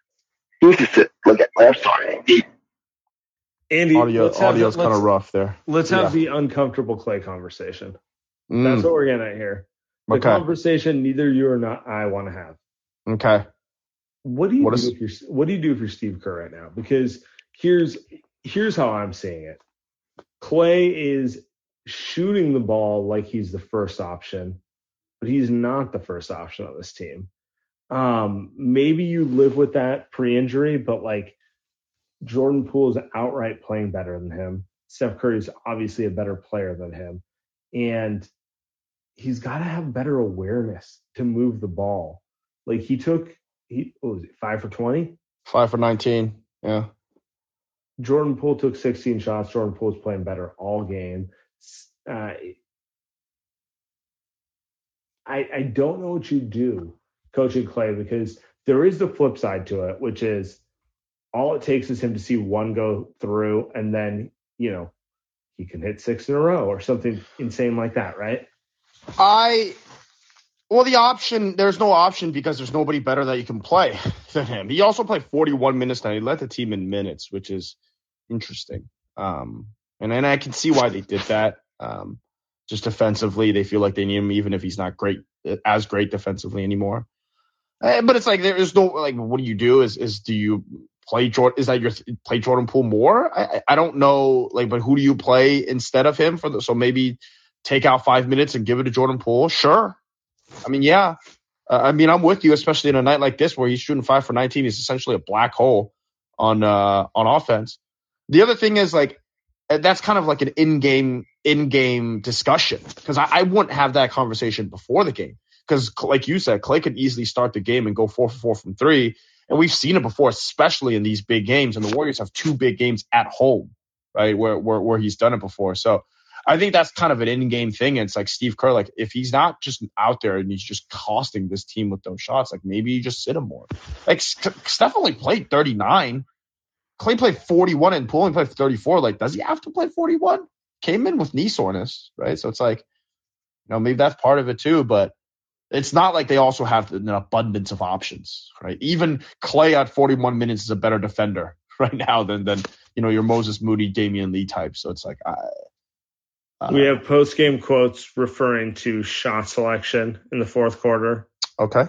he needs to sit. Like I'm sorry. Andy, audio audio's kind of rough there. Let's have yeah. the uncomfortable Klay conversation. Mm. That's what we're getting at here. The okay. conversation neither you or not I want to have. Okay. What do you what do is... if you're what do you do if you're Steve Kerr right now? Because here's here's how I'm seeing it. Klay is shooting the ball like he's the first option but he's not the first option on this team. Um, maybe you live with that pre-injury, but like Jordan Poole is outright playing better than him. Steph Curry is obviously a better player than him, and he's got to have better awareness to move the ball. Like he took, he what was it five for twenty? Five for nineteen. Yeah. Jordan Poole took 16 shots. Jordan Poole is playing better all game. Uh, I, I don't know what you do coaching Klay because there is the flip side to it, which is all it takes is him to see one go through and then, you know, he can hit six in a row or something insane like that, right? I well, the option there's no option because there's nobody better that you can play than him. He also played 41 minutes now. He led the team in minutes, which is interesting. Um, and and I can see why they did that. Um, just defensively, they feel like they need him, even if he's not great as great defensively anymore. Eh, but it's like there is no like, what do you do? Is is do you play Jordan? Is that your play Jordan Poole more? I I don't know. Like, but who do you play instead of him for the? So maybe take out five minutes and give it to Jordan Poole. Sure. I mean, yeah. Uh, I mean, I'm with you, especially in a night like this where he's shooting five for 19. He's essentially a black hole on uh on offense. The other thing is like that's kind of like an in-game in-game discussion because I, I, wouldn't have that conversation before the game. Because like you said Klay could easily start the game and go four for four from three and we've seen it before especially in these big games and the warriors have two big games at home right where where, where he's done it before. So i think that's kind of an in-game thing and it's like steve kerr like if he's not just out there and he's just costing this team with those shots like maybe you just sit him more. Like steph only played 39 Klay played 41 and Poole played 34. Like, does he have to play 41? came in with knee soreness, right? So it's like, you know, maybe that's part of it too. But it's not like they also have an abundance of options, right? Even Klay at 41 minutes is a better defender right now than than you know your Moses Moody, Damion Lee type. So it's like I. Uh, we have post game quotes referring to shot selection in the fourth quarter. Okay.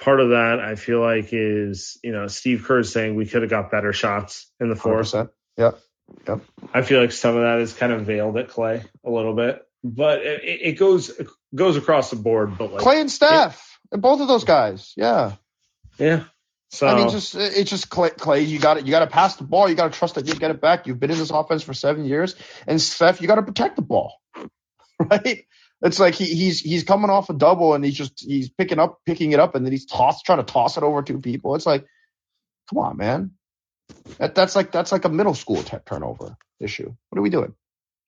Part of that I feel like is you know Steve Kerr saying we could have got better shots in the 4th Yeah. Yep. Yep. I feel like some of that is kind of veiled at Klay a little bit, but it, it goes it goes across the board. But like Klay and Steph, and both of those guys, yeah, yeah. So I mean, just it's just Clay. Klay you got it. You got to pass the ball. You got to trust that you get it back. You've been in this offense for seven years, and Steph, you got to protect the ball, right? It's like he, he's he's coming off a double and he's just he's picking up picking it up and then he's toss trying to toss it over two people. It's like, come on, man. That that's like that's like a middle school t- turnover issue. What are we doing?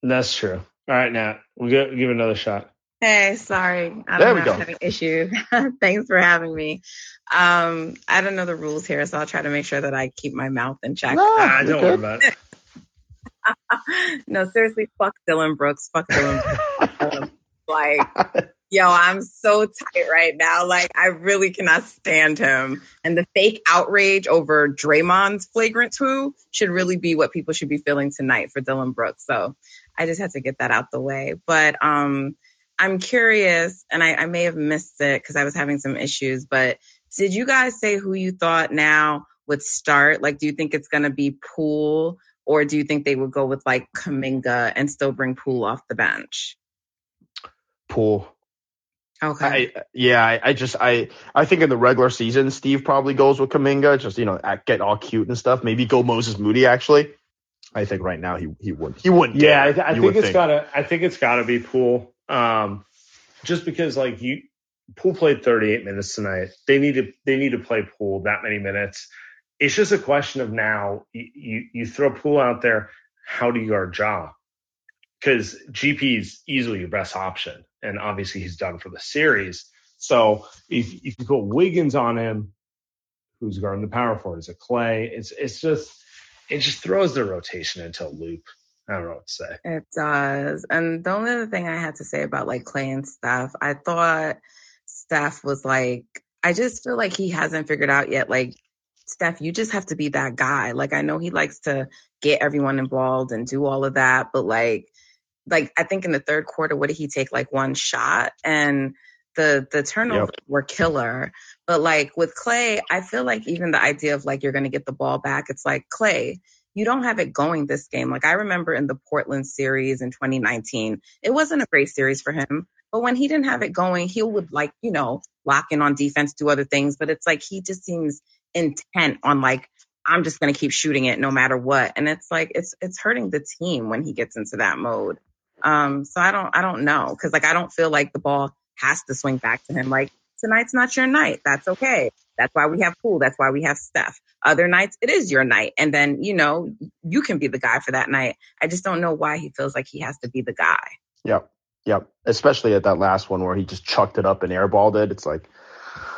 That's true. All right, Nat, we'll give, give another shot. Hey, sorry. I there don't we know, go. I'm having issue. Thanks for having me. Um, I don't know the rules here, so I'll try to make sure that I keep my mouth in check. No, you're don't worry about it. no, seriously, fuck Dillon Brooks. Fuck Dillon Brooks. Like, yo, I'm so tight right now. Like, I really cannot stand him. And the fake outrage over Draymond's flagrant two should really be what people should be feeling tonight for Dillon Brooks. So I just had to get that out the way. But um, I'm curious, and I, I may have missed it because I was having some issues, but did you guys say who you thought now would start? Like, do you think it's going to be Poole? Or do you think they would go with like Kuminga and still bring Poole off the bench? Poole. Okay. I, yeah, I, I just I I think in the regular season, Steve probably goes with Kuminga, just you know, get all cute and stuff. Maybe go Moses Moody actually. I think right now he he would he wouldn't. Yeah, dare, I, I think would it's gotta. I think it's gotta be Poole. Um, just because like you, Poole played 38 minutes tonight. They need to. They need to play Poole that many minutes. It's just a question of now. You you, you throw Poole out there. How do you guard Ja? Because GP is easily your best option, and obviously he's done for the series. So if if you put Wiggins on him, who's guarding the power forward? Is it Klay? It's it's just it just throws the rotation into a loop. I don't know what to say. It does. And the only other thing I had to say about like Klay and Steph, I thought Steph was like, I just feel like he hasn't figured out yet. Like, Steph, you just have to be that guy. Like, I know he likes to get everyone involved and do all of that, but like, like I think in the third quarter, what did he take? Like one shot, and the the turnovers were killer. But like with Klay, I feel like even the idea of like you're going to get the ball back, it's like Klay, you don't have it going this game. Like I remember in the Portland series in 2019, it wasn't a great series for him. But when he didn't have it going, he would like, you know, lock in on defense, do other things. But it's like he just seems intent on like, I'm just gonna keep shooting it no matter what. And it's like it's it's hurting the team when he gets into that mode. Um, so I don't I don't know. Cause like I don't feel like the ball has to swing back to him. Like tonight's not your night. That's okay. That's why we have Poole. That's why we have Steph. Other nights, it is your night. And then, you know, you can be the guy for that night. I just don't know why he feels like he has to be the guy. Yep. Yep. Especially at that last one where he just chucked it up and airballed it. It's like,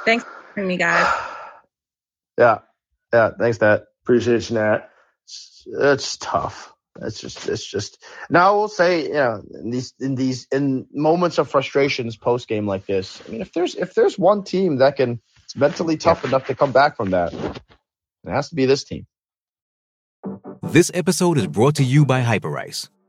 Thanks for me, guys. yeah. Yeah. Thanks, Nat. Appreciate you, Nat. It's tough. It's just, it's just. Now I will say, yeah, in these, in these, in moments of frustrations post game like this. I mean, if there's, if there's one team that can, it's mentally tough enough to come back from that, it has to be this team. This episode is brought to you by Hyperice,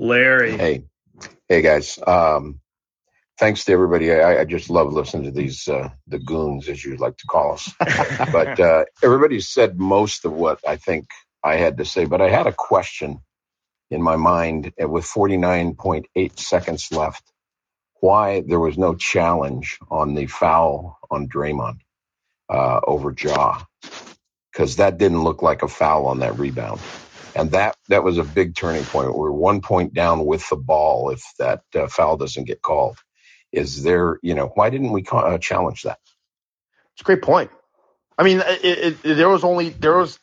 Larry. Hey, hey guys. Um, thanks to everybody. I, I just love listening to these uh, the goons, as you like to call us. but uh, everybody said most of what I think I had to say. But I had a question in my mind with 49.8 seconds left. Why there was no challenge on the foul on Draymond uh, over Ja? Because that didn't look like a foul on that rebound and that that was a big turning point. We're one point down with the ball if that uh, foul doesn't get called. Is there, you know, why didn't we uh, challenge that? It's a great point. I mean, it, it, it, there was only there was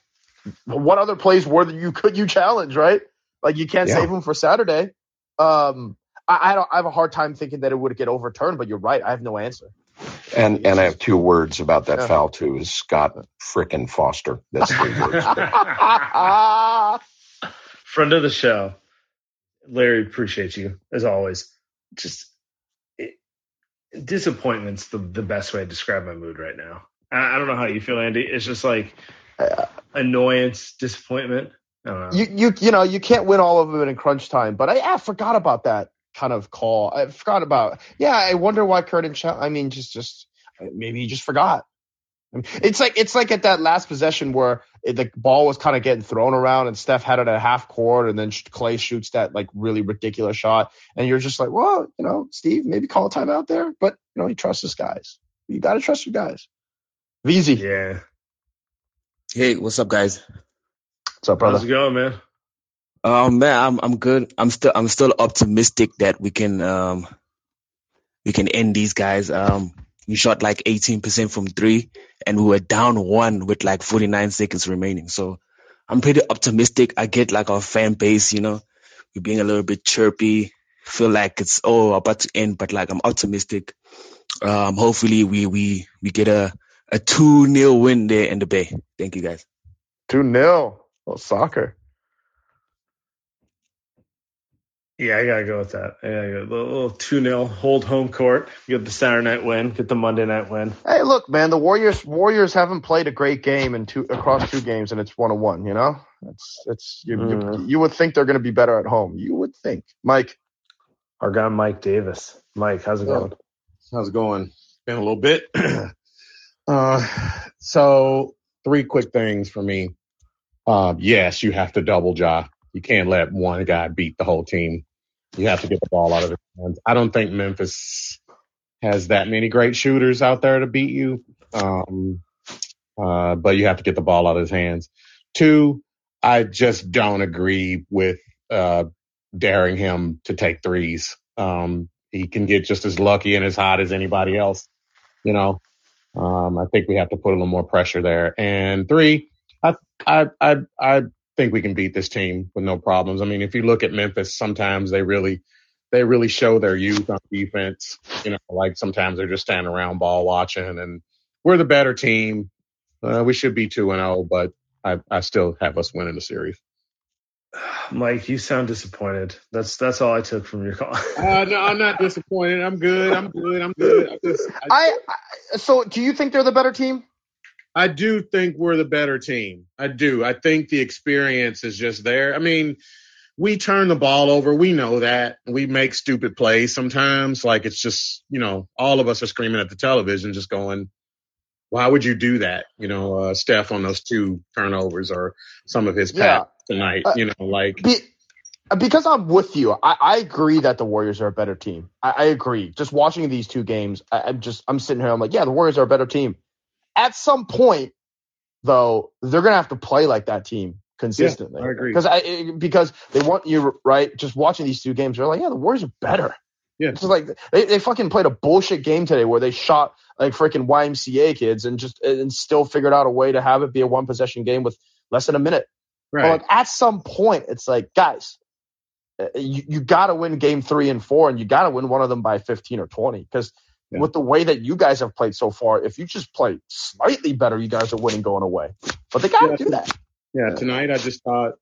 what other plays were you could you challenge, right? Like you can't yeah. save them for Saturday. Um, I, I, don't. I have a hard time thinking that it would get overturned, but you're right. I have no answer. And and I have two words about that yeah. foul too. Is Scott frickin' Foster? That's three words. Friend of the show, Larry. Appreciate you as always. Just it, disappointment's the the best way to describe my mood right now. I, I don't know how you feel, Andy. It's just like annoyance, disappointment. You you you know you can't win all of them in crunch time, but I, I forgot about that kind of call. I forgot about. Yeah, I wonder why Curtin. Ch- I mean, just just maybe he just forgot. It's like it's like at that last possession where it, the ball was kind of getting thrown around and Steph had it at half court and then Klay shoots that like really ridiculous shot and you're just like, well, you know, Steve, maybe call a timeout there, but you know, he trusts his guys. You got to trust your guys. Easy. Yeah. Hey, what's up, guys? What's up, brother? How's it going, man? Um, man, I'm I'm good. I'm still I'm still optimistic that we can um we can end these guys. Um, we shot like 18% from three, and we were down one with like 49 seconds remaining. So I'm pretty optimistic. I get like our fan base, you know, we're being a little bit chirpy. Feel like it's oh about to end, but like I'm optimistic. Um, hopefully we we we get a a two 0 win there in the Bay. Thank you guys. Two 0 Well, soccer. Yeah, I gotta go with that. Yeah, a little two 0 hold home court, get the Saturday night win, get the Monday night win. Hey, look, man, the Warriors Warriors haven't played a great game in two across two games, and it's one on one. You know, it's it's you, mm. you, mm-hmm. you would think they're going to be better at home. You would think, Mike. Our guy Mike Davis. Mike, how's it yeah. going? How's it going? Been a little bit. uh, so three quick things for me. Uh, yes, you have to double Ja. You can't let one guy beat the whole team. You have to get the ball out of his hands. I don't think Memphis has that many great shooters out there to beat you. Um, uh, but you have to get the ball out of his hands. Two, I just don't agree with uh, daring him to take threes. Um, he can get just as lucky and as hot as anybody else. You know, um, I think we have to put a little more pressure there. And three, I I I, I think we can beat this team with no problems. I mean, if you look at Memphis, sometimes they really they really show their youth on defense. You know, like sometimes they're just standing around ball watching, and we're the better team. Uh, we should be two and zero, oh, but I, I still have us winning the series. Mike, you sound disappointed. That's that's all I took from your call. uh, no, I'm not disappointed. I'm good. I'm good. I'm good. I, just, I, I, I so do you think they're the better team? I do think we're the better team. I do. I think the experience is just there. I mean, we turn the ball over. We know that. We make stupid plays sometimes. Like it's just, you know, all of us are screaming at the television, just going, why would you do that? You know, uh, Steph on those two turnovers or some of his yeah. tonight, uh, you know, like. Be, because I'm with you, I, I, agree that the Warriors are a better team. I, I agree. Just watching these two games, I, am just, I'm sitting here, I'm like, yeah, the Warriors are a better team. At some point, though, they're gonna have to play like that team consistently. Yeah, I agree. Because I eh, because they want you right. Just watching these two games, they're like, yeah, the Warriors are better. Yeah. It's like they, they fucking played a bullshit game today where they shot like freaking YMCA kids and just eh, and still figured out a way to have it be a one possession game with less than a minute. Right. But like at some point, it's like, guys, uh, you, you got to win game three and four, and you got to win one of them by 15 or 20 because yeah. with the way that you guys have played so far, if you just play slightly better, you guys are winning going away. But they got to yeah, do that. Yeah, tonight I just thought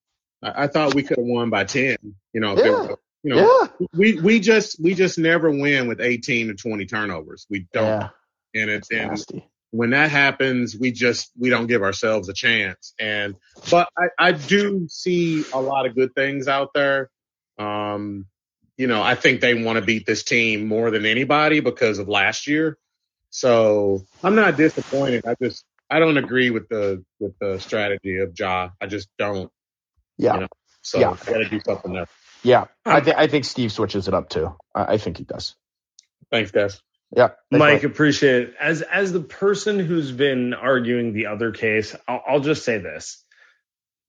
I, I thought we could have won by ten. You know, yeah. Were, you know, yeah. we we just we just never win with eighteen to twenty turnovers. We don't, yeah. and it's and when that happens, we just we don't give ourselves a chance. And but I, I do see a lot of good things out there. Um, you know, I think they want to beat this team more than anybody because of last year. So I'm not disappointed. I just I don't agree with the with the strategy of Ja. I just don't. Yeah. You know, so Yeah. I got to do something there. Yeah, I, th- I think Steve switches it up too. I, I think he does. Thanks, guys. Yeah, thanks, Mike, appreciate it. As as the person who's been arguing the other case, I'll, I'll just say this: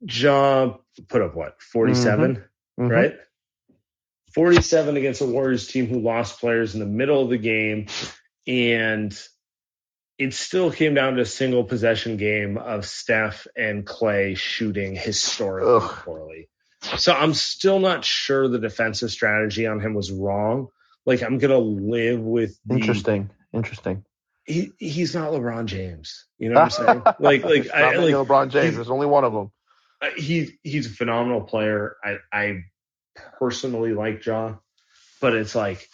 Ja put up what 47, Mhm. right? Forty-seven against a Warriors team who lost players in the middle of the game, and it still came down to a single possession game of Steph and Klay shooting historically poorly. So I'm still not sure the defensive strategy on him was wrong. Like I'm gonna live with the Interesting. Interesting. he he's not LeBron James. You know what I'm saying? like like I like LeBron James. There's only one of them. uh, he he's a phenomenal player. I I personally like Ja, but it's like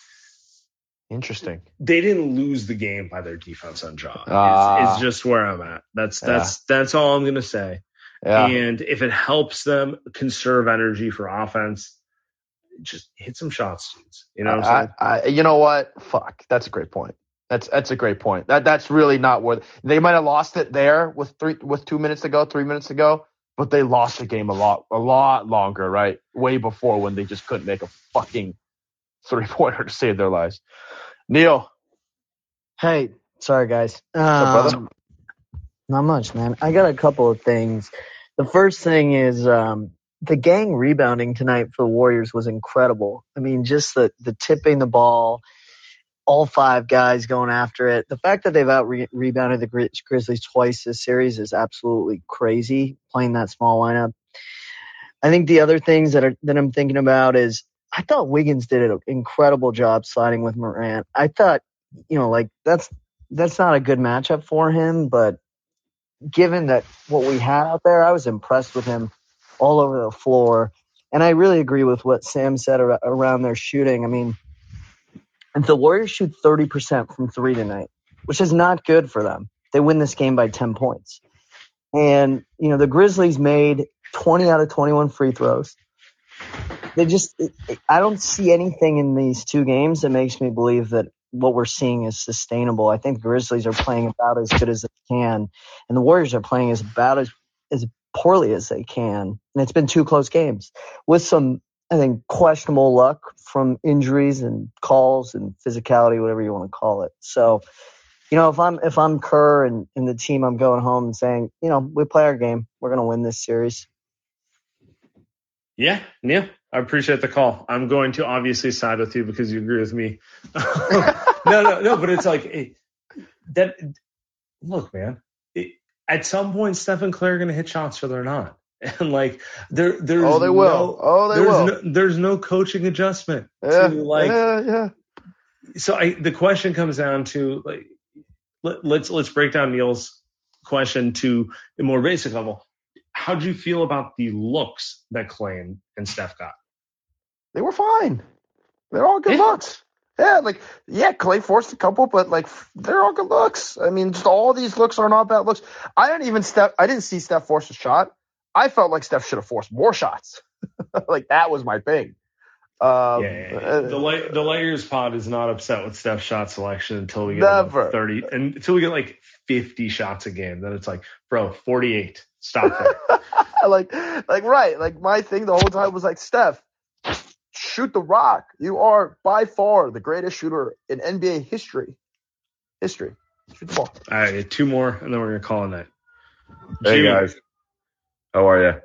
Interesting. they didn't lose the game by their defense on Ja. Ah. it's, it's just where I'm at. That's Yeah. that's that's all I'm gonna say. Yeah. And if it helps them conserve energy for offense, just hit some shots, dudes. You know what I'm saying? I, I, you know what? Fuck. That's a great point. That's that's a great point. That that's really not worth. They might have lost it there with three with two minutes to go, three minutes to go, but they lost the game a lot a lot longer, right? Way before when they just couldn't make a fucking three pointer to save their lives. Neil, Hey, sorry guys. Um, not much, man. I got a couple of things. The first thing is um, the gang rebounding tonight for the Warriors was incredible. I mean, just the the tipping the ball, all five guys going after it. The fact that they've out re- rebounded the Gri- Grizzlies twice this series is absolutely crazy. Playing that small lineup. I think the other things that are that I'm thinking about is I thought Wiggins did an incredible job sliding with Morant. I thought, you know, like that's that's not a good matchup for him, but given that what we had out there, I was impressed with him all over the floor. And I really agree with what Sam said ar- around their shooting. I mean, the Warriors shoot 30% from three tonight, which is not good for them, they win this game by 10 points. And, you know, the Grizzlies made 20 out of 21 free throws. They just, I don't see anything in these two games that makes me believe that what we're seeing is sustainable. I think the Grizzlies are playing about as good as they can, and the Warriors are playing as about as, as poorly as they can. And it's been two close games with some, I think, questionable luck from injuries and calls and physicality, whatever you want to call it. So, you know, if I'm if I'm Kerr and, and the team, I'm going home and saying, you know, we play our game. We're going to win this series. Yeah, Neil, I appreciate the call. I'm going to obviously side with you because you agree with me. no, no, no, but it's like that. Look, man, it, at some point, Steph and Klay are going to hit shots, whether or not. And like, there, there's Oh, they will. no- Oh, they there's will. No, there's no coaching adjustment Yeah, to like. yeah, yeah. So I, the question comes down to like, let, let's let's break down Neil's question to a more basic level. How do you feel about the looks that Klay and, Steph got? They were fine. They're all good looks. Yeah, like yeah, Klay forced a couple, but like they're all good looks. I mean, just all these looks are not bad looks. I didn't even Steph. I didn't see Steph force a shot. I felt like Steph should have forced more shots. like that was my thing. Um, Yeah, the La- the Lakers pod is not upset with Steph's shot selection until we get Never. about thirty, and until we get like fifty shots a game. Then it's like, bro, forty eight. Stop there. like, like right. Like my thing the whole time was like Steph, shoot the rock. You are by far the greatest shooter in NBA history. History. Shoot the ball. All right, two more, and then we're gonna call it night. Hey Jimmy, guys, how are you?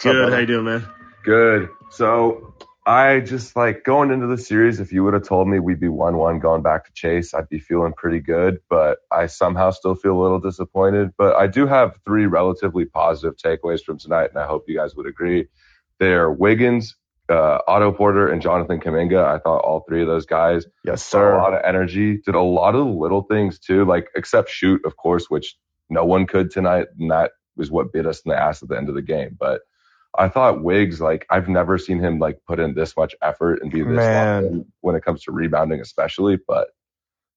Good. How you doing, man? Good. So I just like going into the series. If you would have told me we'd be one-one going back to Chase, I'd be feeling pretty good. But I somehow still feel a little disappointed. But I do have three relatively positive takeaways from tonight, and I hope you guys would agree. They're Wiggins, uh, Otto Porter, and Jonathan Kuminga. I thought all three of those guys, yes, sir, a lot of energy. Did a lot of little things too, like except shoot, of course, which no one could tonight, and that was what bit us in the ass at the end of the game. But I thought Wiggs, like I've never seen him like put in this much effort and be this Man. when it comes to rebounding, especially. But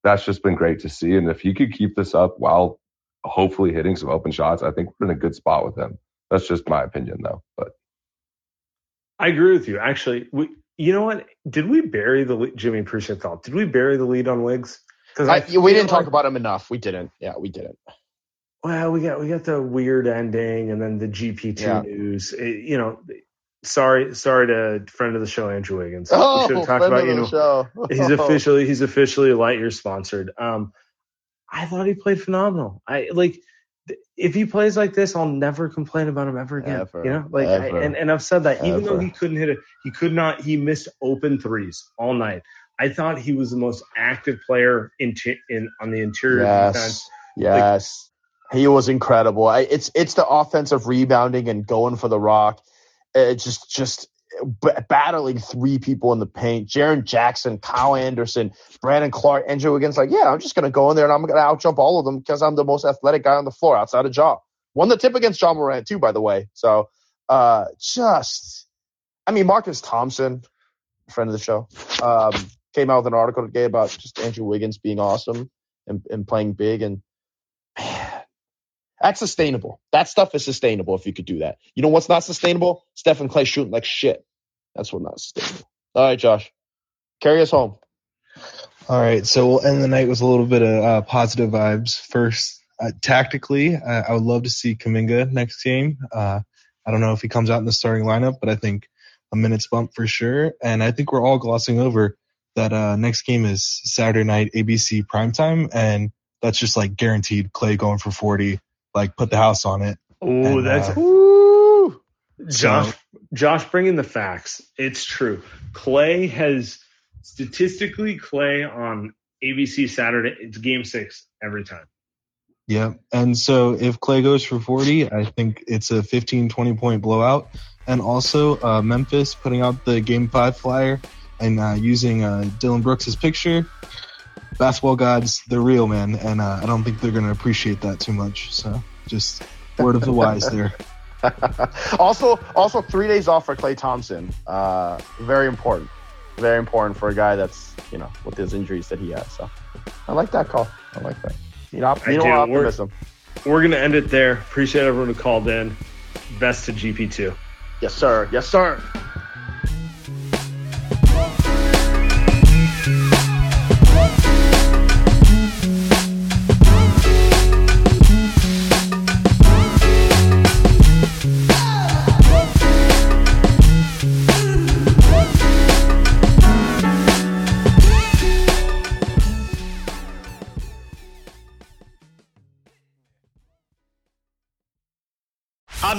that's just been great to see. And if he could keep this up while hopefully hitting some open shots, I think we're in a good spot with him. That's just my opinion, though. But I agree with you. Actually, we you know what? Did we bury the lead? Jimmy? Appreciate thought. Did we bury the lead on Wiggs? Because we didn't like, talk about him enough. We didn't. Yeah, we didn't. Well, we got we got the weird ending, and then the GP two yeah. news. It, you know, sorry, sorry to friend of the show Andrew Wiggins. Oh, we should have talked about you know he's officially he's officially Lightyear sponsored. Um, I thought he played phenomenal. I like if he plays like this, I'll never complain about him ever again. Ever, you know, like, I, and and I've said that ever. even though he couldn't hit it, he could not. He missed open threes all night. I thought he was the most active player in t- in on the interior yes, defense. Yes, he was incredible. I, it's it's the offensive rebounding and going for the rock. It's just just b- battling three people in the paint. Jaren Jackson, Kyle Anderson, Brandon Clarke, Andrew Wiggins. Like, yeah, I'm just gonna go in there and I'm gonna outjump all of them because I'm the most athletic guy on the floor outside of Ja. Won the tip against Ja Morant too, by the way. So, uh, just, I mean, Marcus Thompson, friend of the show, um, came out with an article today about just Andrew Wiggins being awesome and, and playing big and that's sustainable. That stuff is sustainable if you could do that. You know what's not sustainable? Stephen Klay shooting like shit. That's what not sustainable. All right, Josh, carry us home. All right, so we'll end the night with a little bit of uh, positive vibes. First, uh, tactically, uh, I would love to see Kuminga next game. Uh, I don't know if he comes out in the starting lineup, but I think a minutes bump for sure. And I think we're all glossing over that uh, next game is Saturday night ABC primetime, and that's just like guaranteed Klay going for 40. Like put the house on it. Oh, that's uh, Josh. So, Josh, bringing the facts. It's true. Klay has statistically Klay on ABC Saturday. It's Game Six every time. Yeah, and so if Klay goes for 40, I think it's a 15, 20 point blowout. And also uh, Memphis putting out the Game Five flyer and uh, using uh, Dillon Brooks' picture. Basketball gods, they're real, man, and uh, I don't think they're going to appreciate that too much. So just word of the wise there. also, also three days off for Klay Thompson. Uh, very important, very important for a guy that's you know with his injuries that he has. So I like that call. I like that. You know, you know optimism. We're, we're gonna end it there. Appreciate everyone who called in. Best to GP2. Yes, sir. Yes, sir.